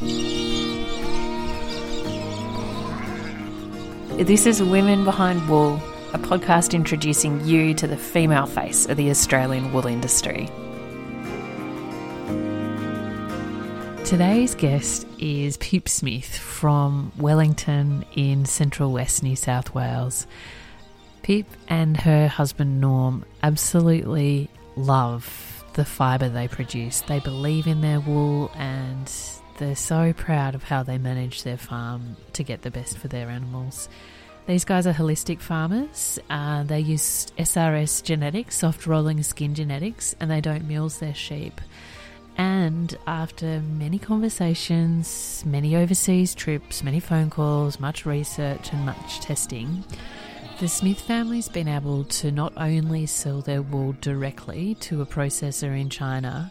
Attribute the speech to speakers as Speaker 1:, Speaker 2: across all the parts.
Speaker 1: This is Women Behind Wool, a podcast introducing you to the female face of the Australian wool industry. Today's guest is Pip Smith from Wellington in central west New South Wales. Pip and her husband Norm absolutely love the fibre they produce. They believe in their wool and they're so proud of how they manage their farm to get the best for their animals. These guys are holistic farmers. Uh, they use SRS genetics, soft rolling skin genetics, and they don't mules their sheep. And after many conversations, many overseas trips, many phone calls, much research, and much testing, the Smith family's been able to not only sell their wool directly to a processor in China,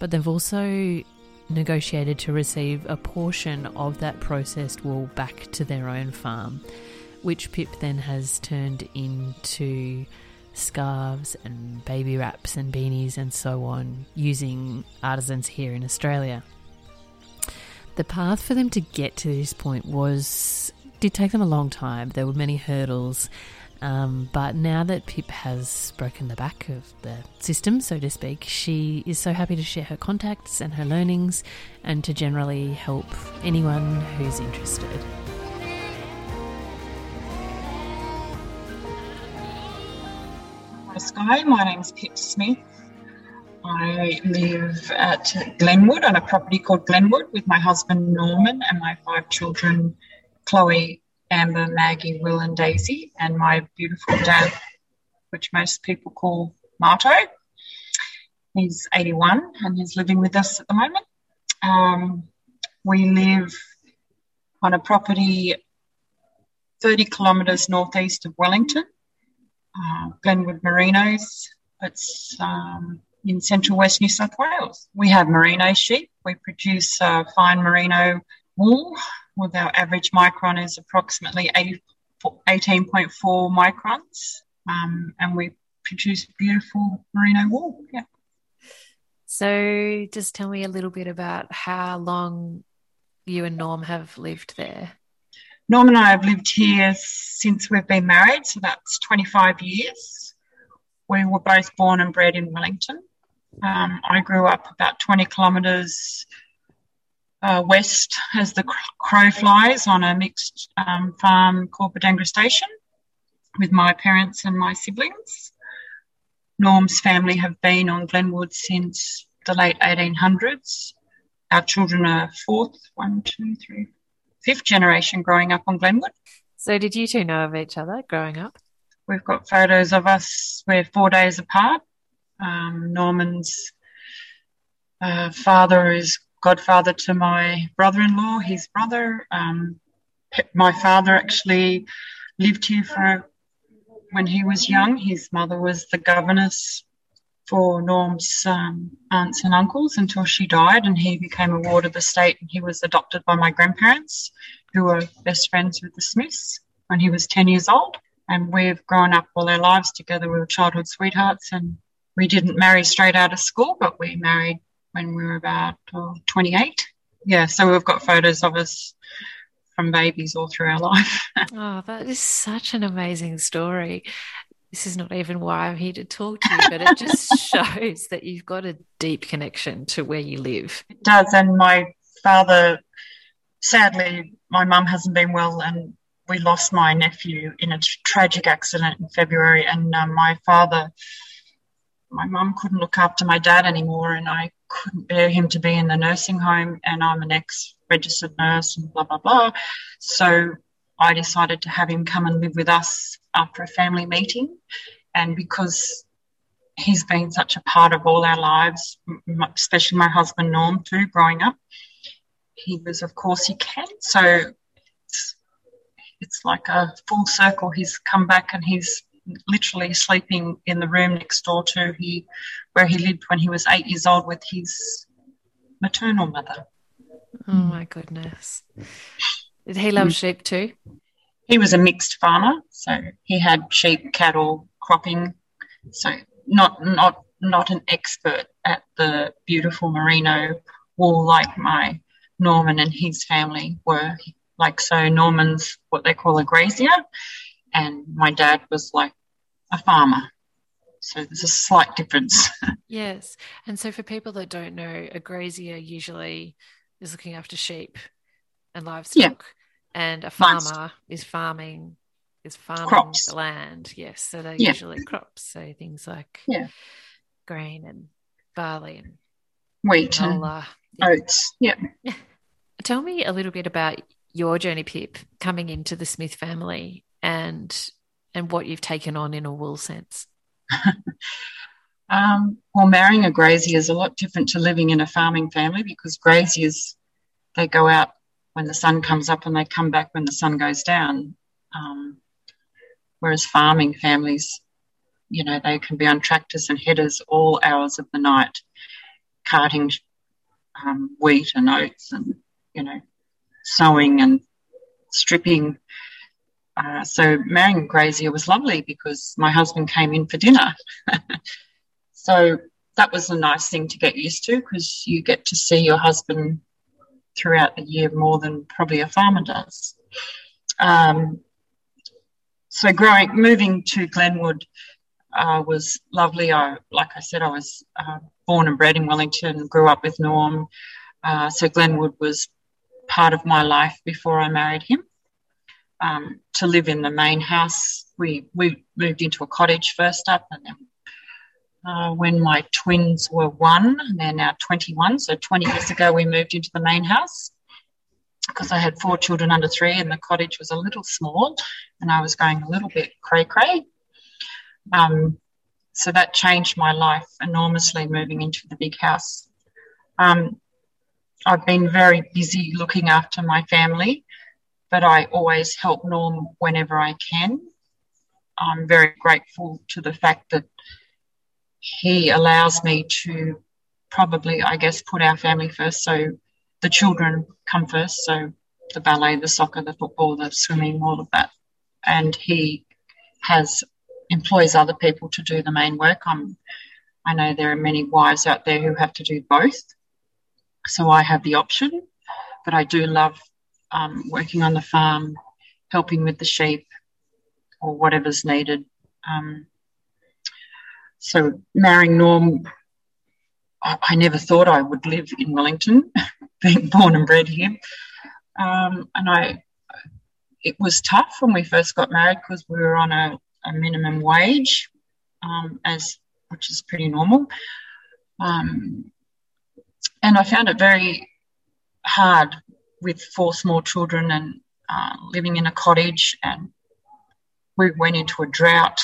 Speaker 1: but they've also negotiated to receive a portion of that processed wool back to their own farm, which Pip then has turned into scarves and baby wraps and beanies and so on using artisans here in Australia. The path for them to get to this point was did take them a long time. There were many hurdles, um, but now that Pip has broken the back of the system, so to speak, she is so happy to share her contacts and her learnings and to generally help anyone who's interested.
Speaker 2: Hi, Sky. My name's Pip Smith. I live at Glenwood on a property called Glenwood with my husband Norman and my five children Chloe, Amber, Maggie, Will, and Daisy, and my beautiful dad, which most people call Marto. He's 81 and he's living with us at the moment. Um, we live on a property 30 kilometres northeast of Wellington uh, Glenwood Merinos. It's um, in central west New South Wales. We have merino sheep. We produce uh, fine merino wool, with our average micron is approximately 18.4 microns, um, and we produce beautiful merino wool. Yeah.
Speaker 1: So, just tell me a little bit about how long you and Norm have lived there.
Speaker 2: Norm and I have lived here since we've been married, so that's 25 years. We were both born and bred in Wellington. Um, I grew up about 20 kilometres uh, west as the crow flies on a mixed um, farm called Budangra Station with my parents and my siblings. Norm's family have been on Glenwood since the late 1800s. Our children are fourth, one, two, three, fifth generation growing up on Glenwood.
Speaker 1: So, did you two know of each other growing up?
Speaker 2: We've got photos of us. We're four days apart. Um, Norman's uh, father is godfather to my brother in law, his brother. Um, my father actually lived here for when he was young. His mother was the governess for Norm's um, aunts and uncles until she died, and he became a ward of the state. And he was adopted by my grandparents, who were best friends with the Smiths when he was 10 years old. And we've grown up all our lives together. We were childhood sweethearts, and we didn't marry straight out of school, but we married when we were about oh, 28. Yeah, so we've got photos of us from babies all through our life.
Speaker 1: oh, that is such an amazing story this is not even why I'm here to talk to you, but it just shows that you've got a deep connection to where you live.
Speaker 2: It does. And my father, sadly, my mum hasn't been well, and we lost my nephew in a tragic accident in February. And uh, my father, my mum couldn't look after my dad anymore, and I couldn't bear him to be in the nursing home. And I'm an ex registered nurse and blah, blah, blah. So I decided to have him come and live with us after a family meeting. And because he's been such a part of all our lives, especially my husband Norm too, growing up, he was, of course, he can. So it's, it's like a full circle. He's come back and he's literally sleeping in the room next door to he where he lived when he was eight years old with his maternal mother.
Speaker 1: Oh my goodness. Did he love sheep too?
Speaker 2: He was a mixed farmer, so he had sheep, cattle, cropping. So not not not an expert at the beautiful merino wool like my Norman and his family were. Like, so Norman's what they call a grazier, and my dad was like a farmer. So there's a slight difference.
Speaker 1: yes. And so for people that don't know, a grazier usually is looking after sheep and livestock. Yeah. And a farmer is farming is farming crops. the land. Yes. So they're yeah. usually crops. So things like
Speaker 2: yeah.
Speaker 1: grain and barley and
Speaker 2: wheat and oats. Yeah.
Speaker 1: Tell me a little bit about your journey, Pip, coming into the Smith family and and what you've taken on in a wool sense.
Speaker 2: um, well, marrying a grazier is a lot different to living in a farming family because graziers they go out when the sun comes up and they come back when the sun goes down. Um, whereas farming families, you know, they can be on tractors and headers all hours of the night, carting um, wheat and oats and, you know, sowing and stripping. Uh, so marrying Grazier was lovely because my husband came in for dinner. so that was a nice thing to get used to because you get to see your husband throughout the year more than probably a farmer does. Um, so growing, moving to Glenwood uh, was lovely. I, like I said, I was uh, born and bred in Wellington, grew up with Norm. Uh, so Glenwood was part of my life before I married him. Um, to live in the main house, we we moved into a cottage first up, and then uh, when my twins were one, they're now 21. So 20 years ago, we moved into the main house because I had four children under three, and the cottage was a little small, and I was going a little bit cray cray. Um, so that changed my life enormously moving into the big house. Um, I've been very busy looking after my family, but I always help Norm whenever I can. I'm very grateful to the fact that he allows me to probably, I guess, put our family first. So the children come first. So the ballet, the soccer, the football, the swimming, all of that. And he has employs other people to do the main work. I'm, I know there are many wives out there who have to do both. So I have the option, but I do love um, working on the farm, helping with the sheep or whatever's needed. Um, so marrying Norm, I, I, never thought I would live in Wellington, being born and bred here. Um, and I, it was tough when we first got married because we were on a, a minimum wage, um, as which is pretty normal. Um, and I found it very hard with four small children and uh, living in a cottage, and we went into a drought.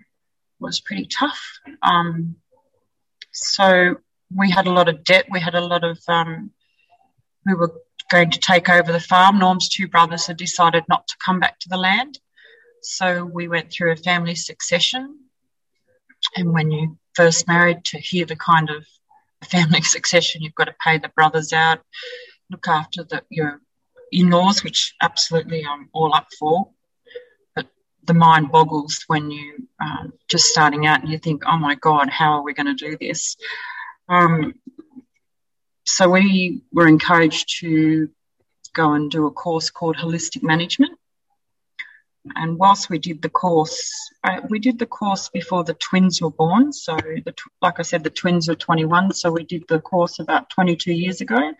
Speaker 2: It was pretty tough. Um, so we had a lot of debt. We had a lot of. Um, we were going to take over the farm. Norm's two brothers had decided not to come back to the land, so we went through a family succession. And when you first married, to hear the kind of family succession, you've got to pay the brothers out, look after the, your in laws, which absolutely I'm all up for. But the mind boggles when you um, just starting out and you think, oh my God, how are we going to do this? Um, so we were encouraged to go and do a course called Holistic Management. And whilst we did the course, uh, we did the course before the twins were born. So, the, like I said, the twins were 21. So we did the course about 22 years ago.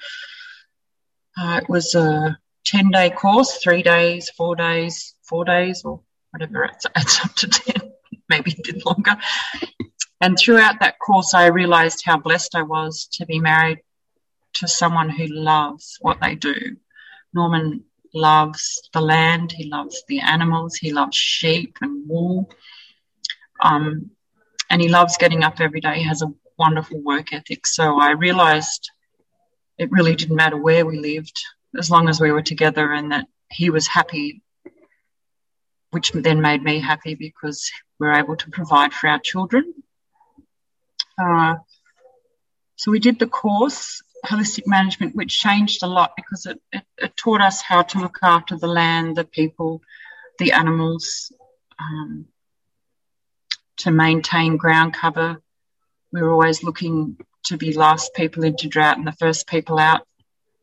Speaker 2: Uh, it was a 10 day course, three days, four days, four days, or whatever. It's, it's up to 10, maybe a bit longer. And throughout that course, I realized how blessed I was to be married to someone who loves what they do. Norman loves the land, he loves the animals, he loves sheep and wool. Um, and he loves getting up every day. He has a wonderful work ethic. So I realized it really didn't matter where we lived as long as we were together and that he was happy, which then made me happy because we are able to provide for our children. Uh, so we did the course holistic management, which changed a lot because it, it, it, taught us how to look after the land, the people, the animals, um, to maintain ground cover. We were always looking to be last people into drought and the first people out.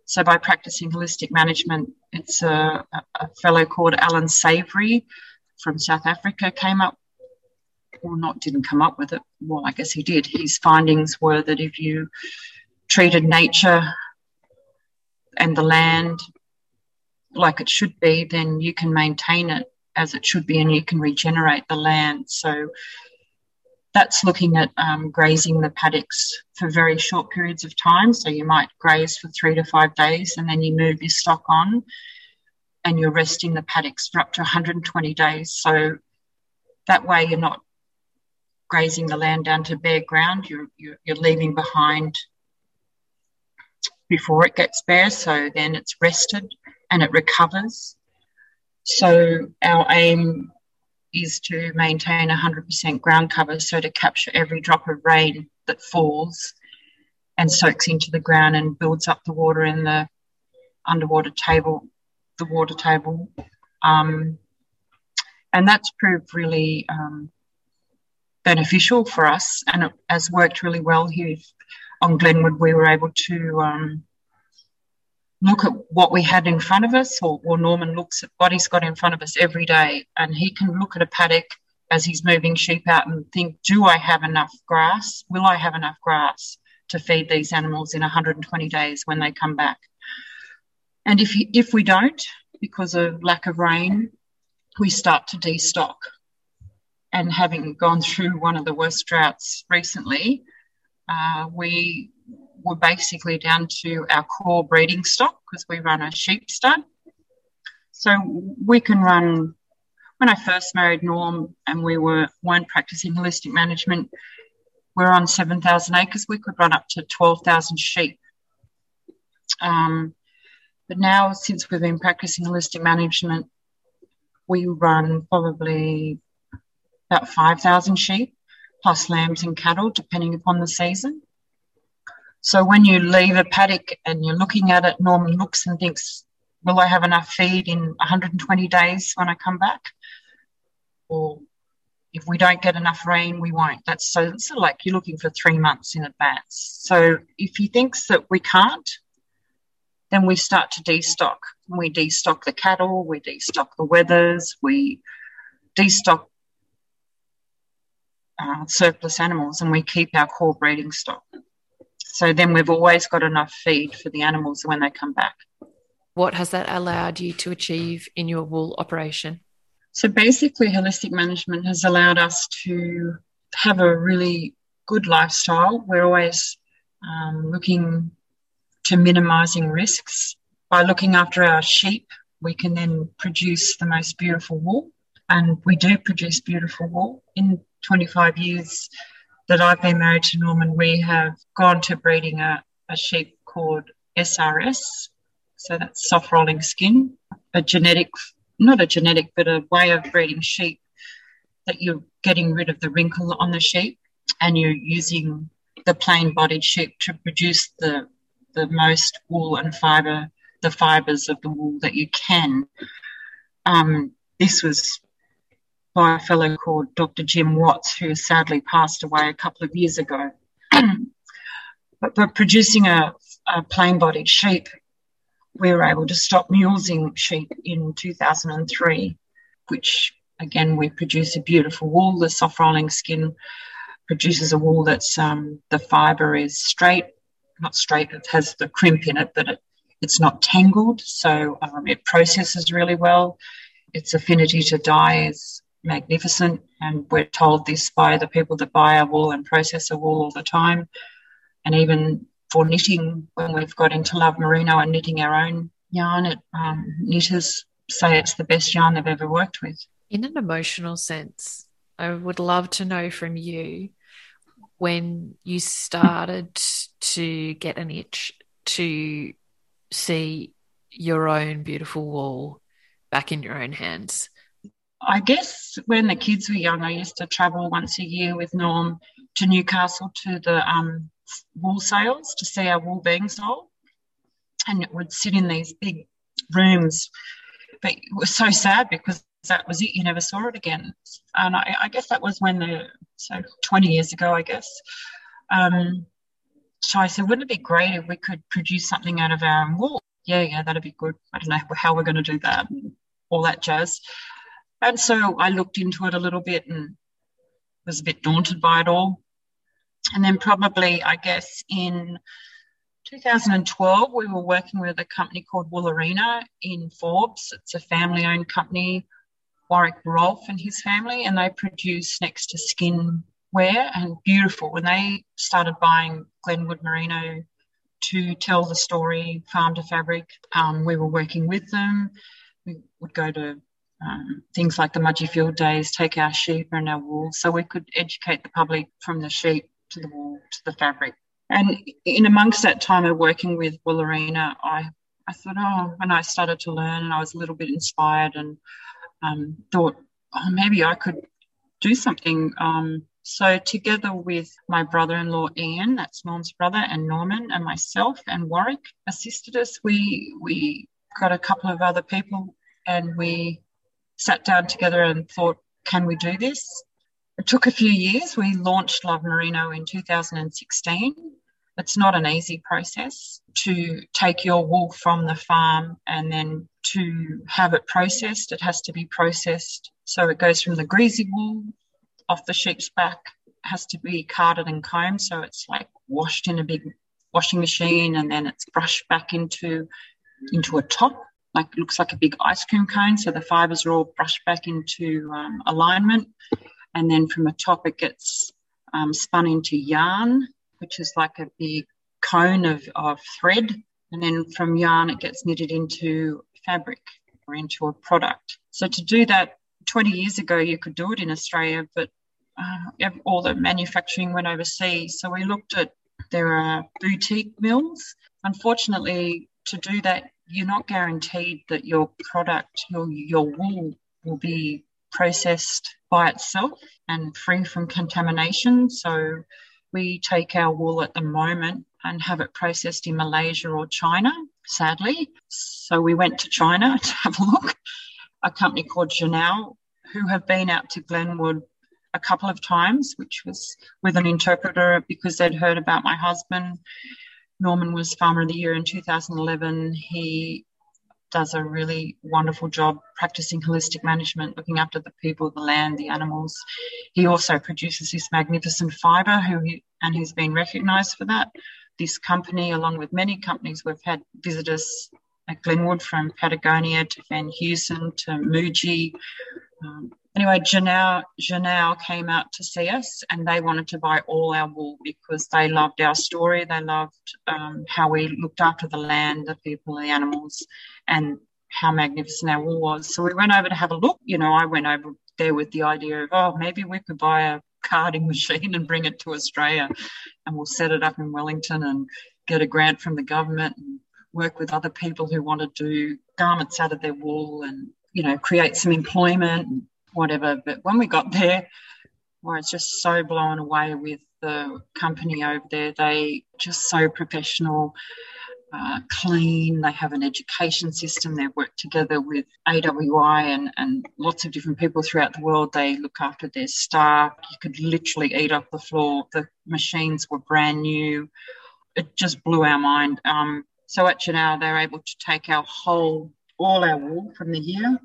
Speaker 2: So by practicing holistic management, it's a, a fellow called Alan Savory from South Africa came up, or not didn't come up with it. Well, I guess he did. His findings were that if you treated nature and the land like it should be, then you can maintain it as it should be and you can regenerate the land. So that's looking at um, grazing the paddocks for very short periods of time. So you might graze for three to five days and then you move your stock on and you're resting the paddocks for up to 120 days. So that way you're not grazing the land down to bare ground, you're, you're, you're leaving behind before it gets bare. So then it's rested and it recovers. So our aim is to maintain 100% ground cover, so to capture every drop of rain that falls and soaks into the ground and builds up the water in the underwater table, the water table. Um, and that's proved really um, beneficial for us and it has worked really well here on Glenwood. We were able to um, look at what we had in front of us, or, or Norman looks at what he's got in front of us every day, and he can look at a paddock as he's moving sheep out and think, do I have enough grass? Will I have enough grass to feed these animals in 120 days when they come back? And if, if we don't, because of lack of rain, we start to destock. And having gone through one of the worst droughts recently, uh, we we're basically down to our core breeding stock because we run a sheep stud. So we can run. When I first married Norm and we were weren't practicing holistic management, we're on seven thousand acres. We could run up to twelve thousand sheep. Um, but now, since we've been practicing holistic management, we run probably about five thousand sheep plus lambs and cattle, depending upon the season. So when you leave a paddock and you're looking at it, Norman looks and thinks, Will I have enough feed in 120 days when I come back? Or if we don't get enough rain, we won't. That's so it's like you're looking for three months in advance. So if he thinks that we can't, then we start to destock. We destock the cattle, we destock the wethers, we destock uh, surplus animals, and we keep our core breeding stock. So then we've always got enough feed for the animals when they come back.
Speaker 1: What has that allowed you to achieve in your wool operation?
Speaker 2: So basically, holistic management has allowed us to have a really good lifestyle. We're always um, looking to minimizing risks. By looking after our sheep, we can then produce the most beautiful wool. And we do produce beautiful wool. In 25 years, that I've been married to Norman, we have gone to breeding a, a sheep called SRS. So that's soft rolling skin, a genetic, not a genetic, but a way of breeding sheep that you're getting rid of the wrinkle on the sheep and you're using the plain bodied sheep to produce the, the most wool and fiber, the fibers of the wool that you can. Um, this was by a fellow called Dr. Jim Watts, who sadly passed away a couple of years ago. but, but producing a, a plain bodied sheep, we were able to stop mulesing sheep in 2003, which again, we produce a beautiful wool. The soft rolling skin produces a wool that's um, the fibre is straight, not straight, it has the crimp in it, but it, it's not tangled. So um, it processes really well. Its affinity to dye is magnificent. And we're told this by the people that buy our wool and process our wool all the time. And even for knitting, when we've got into Love Merino and knitting our own yarn, it, um, knitters say it's the best yarn they've ever worked with.
Speaker 1: In an emotional sense, I would love to know from you when you started to get an itch to see your own beautiful wool back in your own hands.
Speaker 2: I guess when the kids were young, I used to travel once a year with Norm to Newcastle to the um, wool sales to see our wool being sold. And it would sit in these big rooms. But it was so sad because that was it. You never saw it again. And I, I guess that was when the, so 20 years ago, I guess. Um, so I said, wouldn't it be great if we could produce something out of our wool? Yeah, yeah, that'd be good. I don't know how we're going to do that all that jazz. And so I looked into it a little bit and was a bit daunted by it all. And then probably, I guess, in 2012, we were working with a company called Woolerina in Forbes. It's a family owned company, Warwick Rolfe and his family, and they produce next to skin wear and beautiful. When they started buying Glenwood Merino to tell the story farm to fabric, um, we were working with them. We would go to um, things like the Mudgee Field Days, take our sheep and our wool so we could educate the public from the sheep to the wool to the fabric. And in amongst that time of working with Woolerina, I, I thought, oh, when I started to learn and I was a little bit inspired and um, thought, oh, maybe I could do something. Um, so together with my brother-in-law Ian, that's Norm's brother, and Norman and myself and Warwick assisted us. We we got a couple of other people and we sat down together and thought, can we do this? It took a few years. We launched Love Merino in 2016. It's not an easy process to take your wool from the farm and then to have it processed. It has to be processed. So it goes from the greasy wool off the sheep's back, has to be carded and combed. So it's like washed in a big washing machine and then it's brushed back into into a top like looks like a big ice cream cone. So the fibers are all brushed back into um, alignment, and then from the top it gets um, spun into yarn, which is like a big cone of, of thread, and then from yarn it gets knitted into fabric or into a product. So to do that, 20 years ago you could do it in Australia, but uh, all the manufacturing went overseas. So we looked at there are boutique mills. Unfortunately, to do that, you're not guaranteed that your product, your, your wool, will be processed by itself and free from contamination. So we take our wool at the moment and have it processed in Malaysia or China, sadly. So we went to China to have a look. A company called Janao, who have been out to Glenwood a couple of times, which was with an interpreter because they'd heard about my husband Norman was Farmer of the Year in 2011. He does a really wonderful job practicing holistic management, looking after the people, the land, the animals. He also produces this magnificent fibre, who he, and he's been recognised for that. This company, along with many companies, we've had visitors at Glenwood from Patagonia to Van Heusen to Muji, um, anyway, Janelle, Janelle came out to see us and they wanted to buy all our wool because they loved our story. They loved um, how we looked after the land, the people, the animals, and how magnificent our wool was. So we went over to have a look. You know, I went over there with the idea of, oh, maybe we could buy a carding machine and bring it to Australia and we'll set it up in Wellington and get a grant from the government and work with other people who want to do garments out of their wool and you know create some employment whatever. But when we got there, I was just so blown away with the company over there. They just so professional, uh, clean. They have an education system. They work together with AWI and, and lots of different people throughout the world. They look after their staff. You could literally eat off the floor. The machines were brand new. It just blew our mind. Um, so at Janelle, they're able to take our whole, all our wool from the year.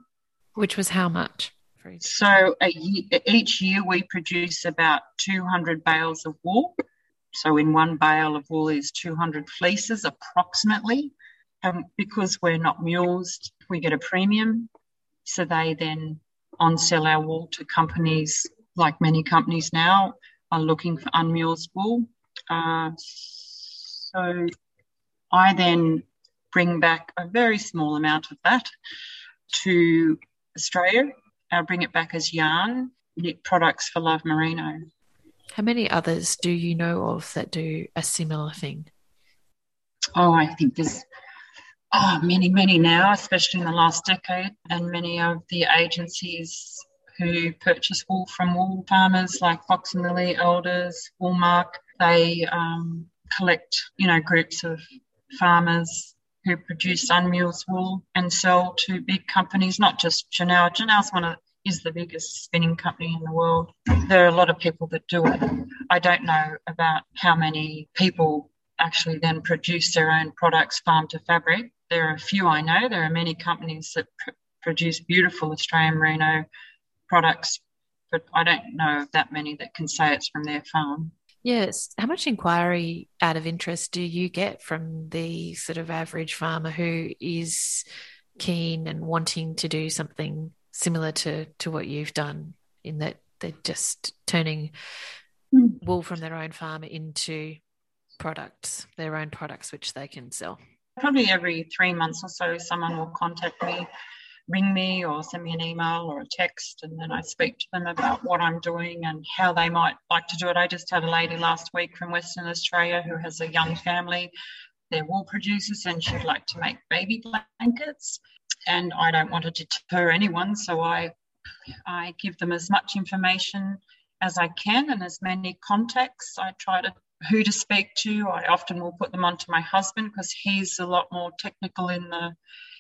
Speaker 1: Which was how much?
Speaker 2: So year, each year we produce about 200 bales of wool. So in one bale of wool is 200 fleeces approximately. And because we're not mules, we get a premium. So they then on sell our wool to companies like many companies now are looking for unmuled wool. Uh, so I then bring back a very small amount of that to Australia uh, bring it back as yarn, knit products for Love Merino.
Speaker 1: How many others do you know of that do a similar thing?
Speaker 2: Oh, I think there's oh, many, many now, especially in the last decade, and many of the agencies who purchase wool from wool farmers like Fox and Lillie, Elders, Woolmark, they um, collect, you know, groups of farmers who produce unmuled wool and sell to big companies, not just Janelle. Janelle's one of is the biggest spinning company in the world. There are a lot of people that do it. I don't know about how many people actually then produce their own products farm to fabric. There are a few I know. There are many companies that pr- produce beautiful Australian merino products, but I don't know of that many that can say it's from their farm.
Speaker 1: Yes. How much inquiry out of interest do you get from the sort of average farmer who is keen and wanting to do something similar to, to what you've done in that they're just turning mm. wool from their own farm into products, their own products which they can sell?
Speaker 2: Probably every three months or so, someone will contact me ring me or send me an email or a text, and then I speak to them about what I'm doing and how they might like to do it. I just had a lady last week from Western Australia who has a young family. They're wool producers and she'd like to make baby blankets. And I don't want to deter anyone, so I I give them as much information as I can and as many contacts. I try to who to speak to. I often will put them onto my husband because he's a lot more technical in the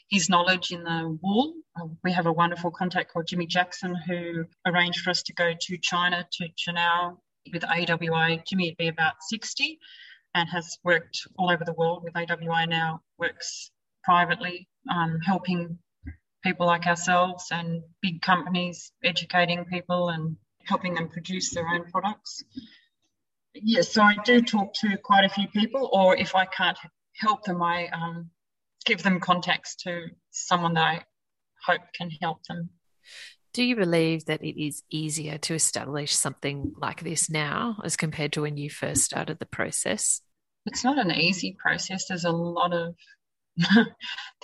Speaker 2: his knowledge in the wool. Uh, we have a wonderful contact called Jimmy Jackson who arranged for us to go to China to Chennai with AWI. Jimmy would be about 60 and has worked all over the world with AWI now, works privately, um, helping people like ourselves and big companies, educating people and helping them produce their own products. Yes, so I do talk to quite a few people, or if I can't help them, I um, give them context to someone that I hope can help them.
Speaker 1: Do you believe that it is easier to establish something like this now as compared to when you first started the process?
Speaker 2: It's not an easy process. There's a lot of,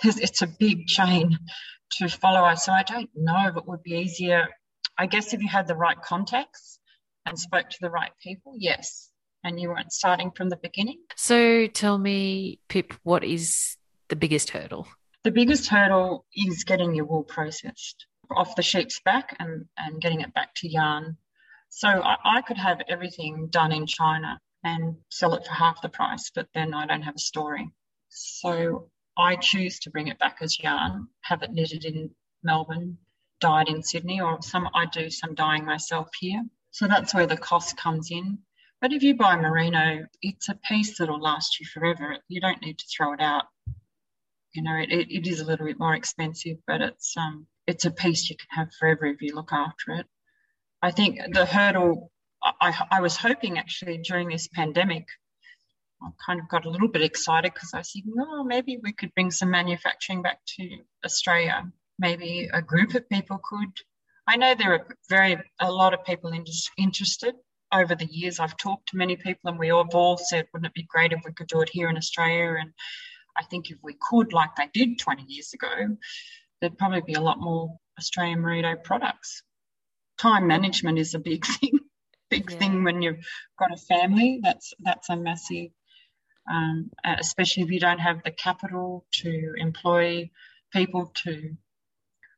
Speaker 2: it's a big chain to follow. So I don't know if it would be easier. I guess if you had the right contacts and spoke to the right people, yes. And you weren't starting from the beginning.
Speaker 1: So tell me, Pip, what is the biggest hurdle?
Speaker 2: The biggest hurdle is getting your wool processed off the sheep's back and, and getting it back to yarn. So I, I could have everything done in China and sell it for half the price, but then I don't have a story. So I choose to bring it back as yarn, have it knitted in Melbourne, dyed in Sydney, or some I do some dyeing myself here. So that's where the cost comes in. But if you buy merino, it's a piece that'll last you forever. You don't need to throw it out you know, it, it is a little bit more expensive, but it's um it's a piece you can have forever if you look after it. I think the hurdle I, I was hoping actually during this pandemic, I kind of got a little bit excited because I thinking, oh, maybe we could bring some manufacturing back to Australia. Maybe a group of people could. I know there are very a lot of people in, interested. Over the years, I've talked to many people, and we have all said, wouldn't it be great if we could do it here in Australia? And I think if we could, like they did 20 years ago, there'd probably be a lot more Australian merino products. Time management is a big thing, big yeah. thing when you've got a family. That's that's a massive, um, especially if you don't have the capital to employ people to,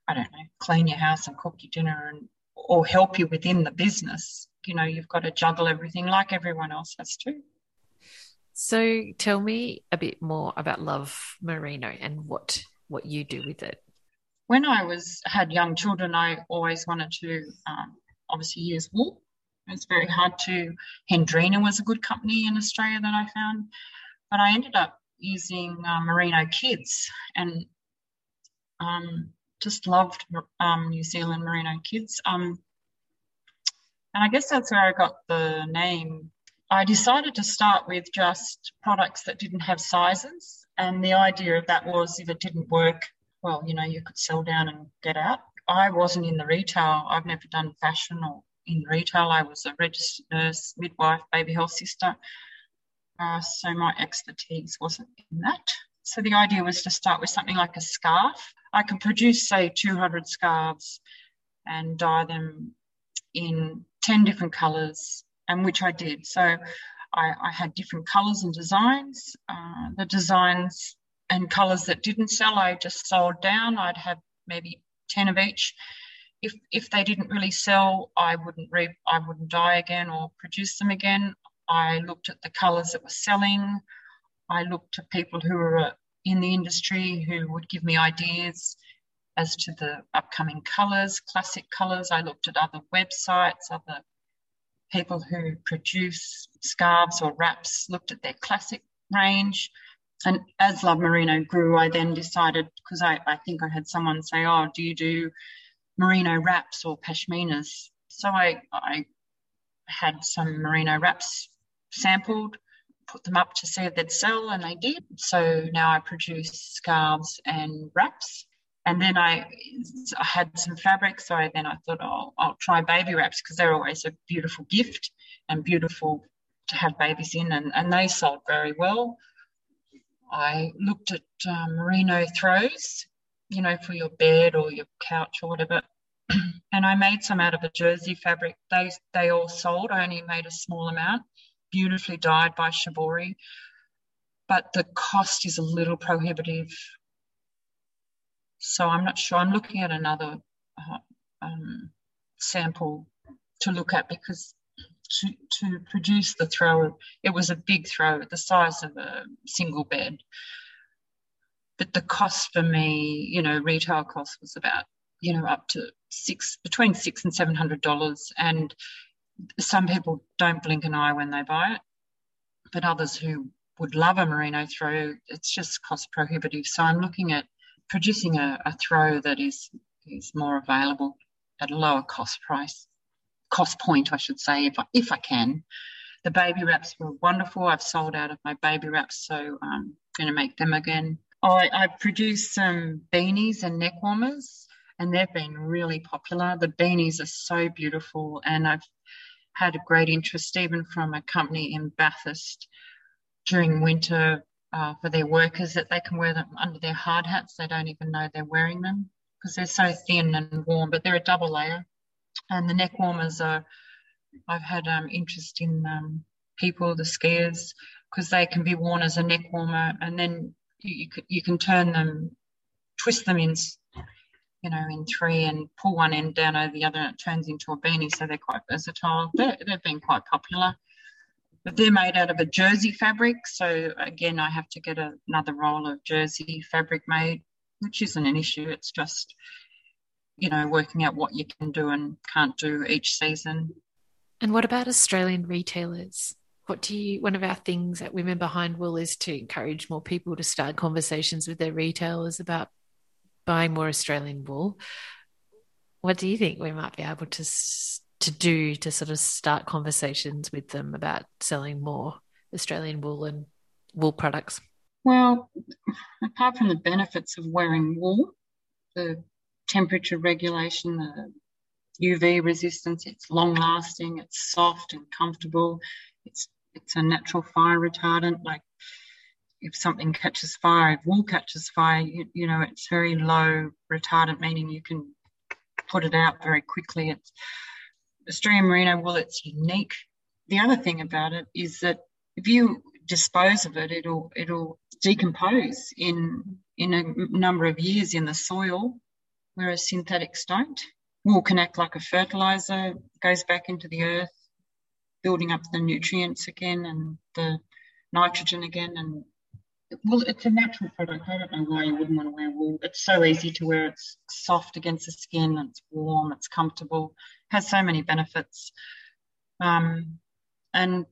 Speaker 2: I don't know, clean your house and cook your dinner and or help you within the business. You know, you've got to juggle everything like everyone else has to.
Speaker 1: So tell me a bit more about Love Merino and what what you do with it.
Speaker 2: When I was had young children, I always wanted to um, obviously use wool. It's very hard to. Hendrina was a good company in Australia that I found, but I ended up using uh, Merino Kids and um, just loved um, New Zealand Merino Kids. Um, and I guess that's where I got the name I decided to start with just products that didn't have sizes. And the idea of that was if it didn't work, well, you know, you could sell down and get out. I wasn't in the retail, I've never done fashion or in retail. I was a registered nurse, midwife, baby health sister. Uh, so my expertise wasn't in that. So the idea was to start with something like a scarf. I could produce, say, 200 scarves and dye them in 10 different colours and which I did. So I, I had different colours and designs. Uh, the designs and colours that didn't sell, I just sold down. I'd have maybe 10 of each. If, if they didn't really sell, I wouldn't re- I wouldn't dye again or produce them again. I looked at the colours that were selling. I looked at people who were uh, in the industry who would give me ideas as to the upcoming colours, classic colours. I looked at other websites, other people who produce scarves or wraps looked at their classic range. And as Love Merino grew, I then decided because I, I think I had someone say, Oh, do you do merino wraps or pashminas? So I, I had some merino wraps sampled, put them up to see if they'd sell, and they did. So now I produce scarves and wraps. And then I, I had some fabric, so then I thought, oh, I'll try baby wraps because they're always a beautiful gift and beautiful to have babies in, and, and they sold very well. I looked at um, merino throws, you know, for your bed or your couch or whatever, and I made some out of a jersey fabric. They they all sold. I only made a small amount, beautifully dyed by Shibori, but the cost is a little prohibitive. So I'm not sure. I'm looking at another uh, um, sample to look at because to, to produce the throw, it was a big throw, the size of a single bed. But the cost for me, you know, retail cost was about you know, up to six, between six and seven hundred dollars. And some people don't blink an eye when they buy it, but others who would love a merino throw, it's just cost prohibitive. So I'm looking at producing a, a throw that is is more available at a lower cost price, cost point, I should say, if I, if I can. The baby wraps were wonderful. I've sold out of my baby wraps, so I'm going to make them again. I, I produced some beanies and neck warmers and they've been really popular. The beanies are so beautiful, and I've had a great interest even from a company in Bathurst during winter uh, for their workers that they can wear them under their hard hats. They don't even know they're wearing them because they're so thin and warm, but they're a double layer. And the neck warmers are, I've had um, interest in um, people, the skiers, because they can be worn as a neck warmer and then you, you, you can turn them, twist them in you know, in three and pull one end down over the other and it turns into a beanie. So they're quite versatile. they have been quite popular. But they're made out of a jersey fabric. So again, I have to get a, another roll of jersey fabric made, which isn't an issue. It's just, you know, working out what you can do and can't do each season.
Speaker 1: And what about Australian retailers? What do you, one of our things at Women Behind Wool is to encourage more people to start conversations with their retailers about buying more Australian wool. What do you think we might be able to to do to sort of start conversations with them about selling more Australian wool and wool products?
Speaker 2: Well, apart from the benefits of wearing wool, the temperature regulation, the UV resistance, it's long lasting, it's soft and comfortable, it's it's a natural fire retardant. Like if something catches fire, if wool catches fire, you, you know, it's very low retardant, meaning you can put it out very quickly. It's Australian merino wool, it's unique. The other thing about it is that if you dispose of it, it'll it'll decompose in in a number of years in the soil, whereas synthetics don't. Wool can act like a fertilizer, goes back into the earth, building up the nutrients again and the nitrogen again, and well, it's a natural product. I don't know why you wouldn't want to wear wool. It's so easy to wear. It's soft against the skin. It's warm. It's comfortable. Has so many benefits. Um, and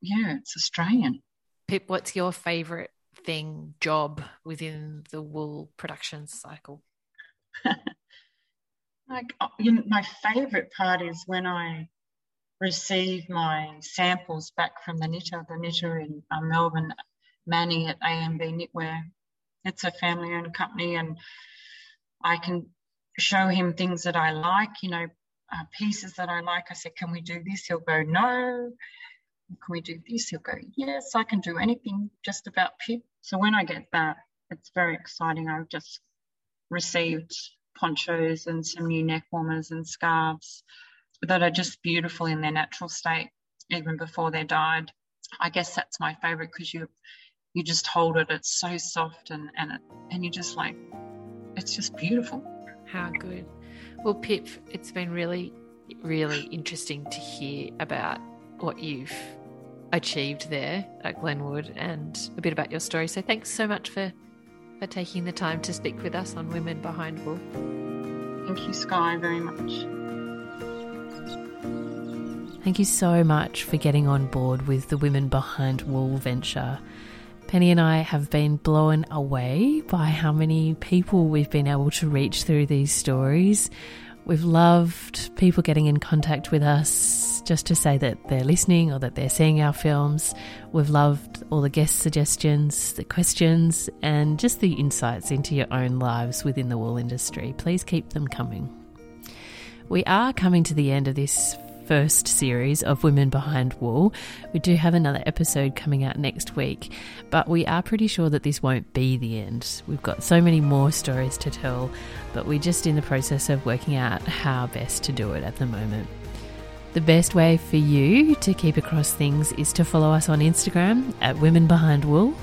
Speaker 2: yeah, it's Australian.
Speaker 1: Pip, what's your favourite thing, job within the wool production cycle?
Speaker 2: like, uh, you know, my favourite part is when I receive my samples back from the knitter, the knitter in uh, Melbourne, Manny at AMB Knitwear. It's a family owned company, and I can show him things that I like, you know, uh, pieces that I like. I said, Can we do this? He'll go, No. Can we do this? He'll go, Yes, I can do anything just about Pip. So when I get that, it's very exciting. I've just received ponchos and some new neck warmers and scarves that are just beautiful in their natural state, even before they're dyed. I guess that's my favorite because you you just hold it. It's so soft and and it, and you just like it's just beautiful.
Speaker 1: How good. Well, Pip, it's been really really interesting to hear about what you've achieved there at Glenwood and a bit about your story. So thanks so much for for taking the time to speak with us on Women Behind Wool.
Speaker 2: Thank you, Sky, very much.
Speaker 1: Thank you so much for getting on board with the Women Behind Wool venture. Penny and I have been blown away by how many people we've been able to reach through these stories. We've loved people getting in contact with us just to say that they're listening or that they're seeing our films. We've loved all the guest suggestions, the questions, and just the insights into your own lives within the wool industry. Please keep them coming. We are coming to the end of this first series of Women Behind Wool. We do have another episode coming out next week, but we are pretty sure that this won't be the end. We've got so many more stories to tell, but we're just in the process of working out how best to do it at the moment. The best way for you to keep across things is to follow us on Instagram at Women Behind Wool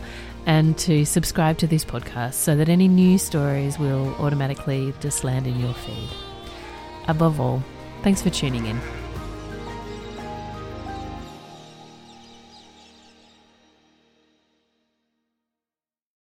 Speaker 1: and to subscribe to this podcast so that any new stories will automatically just land in your feed. Above all, thanks for tuning in.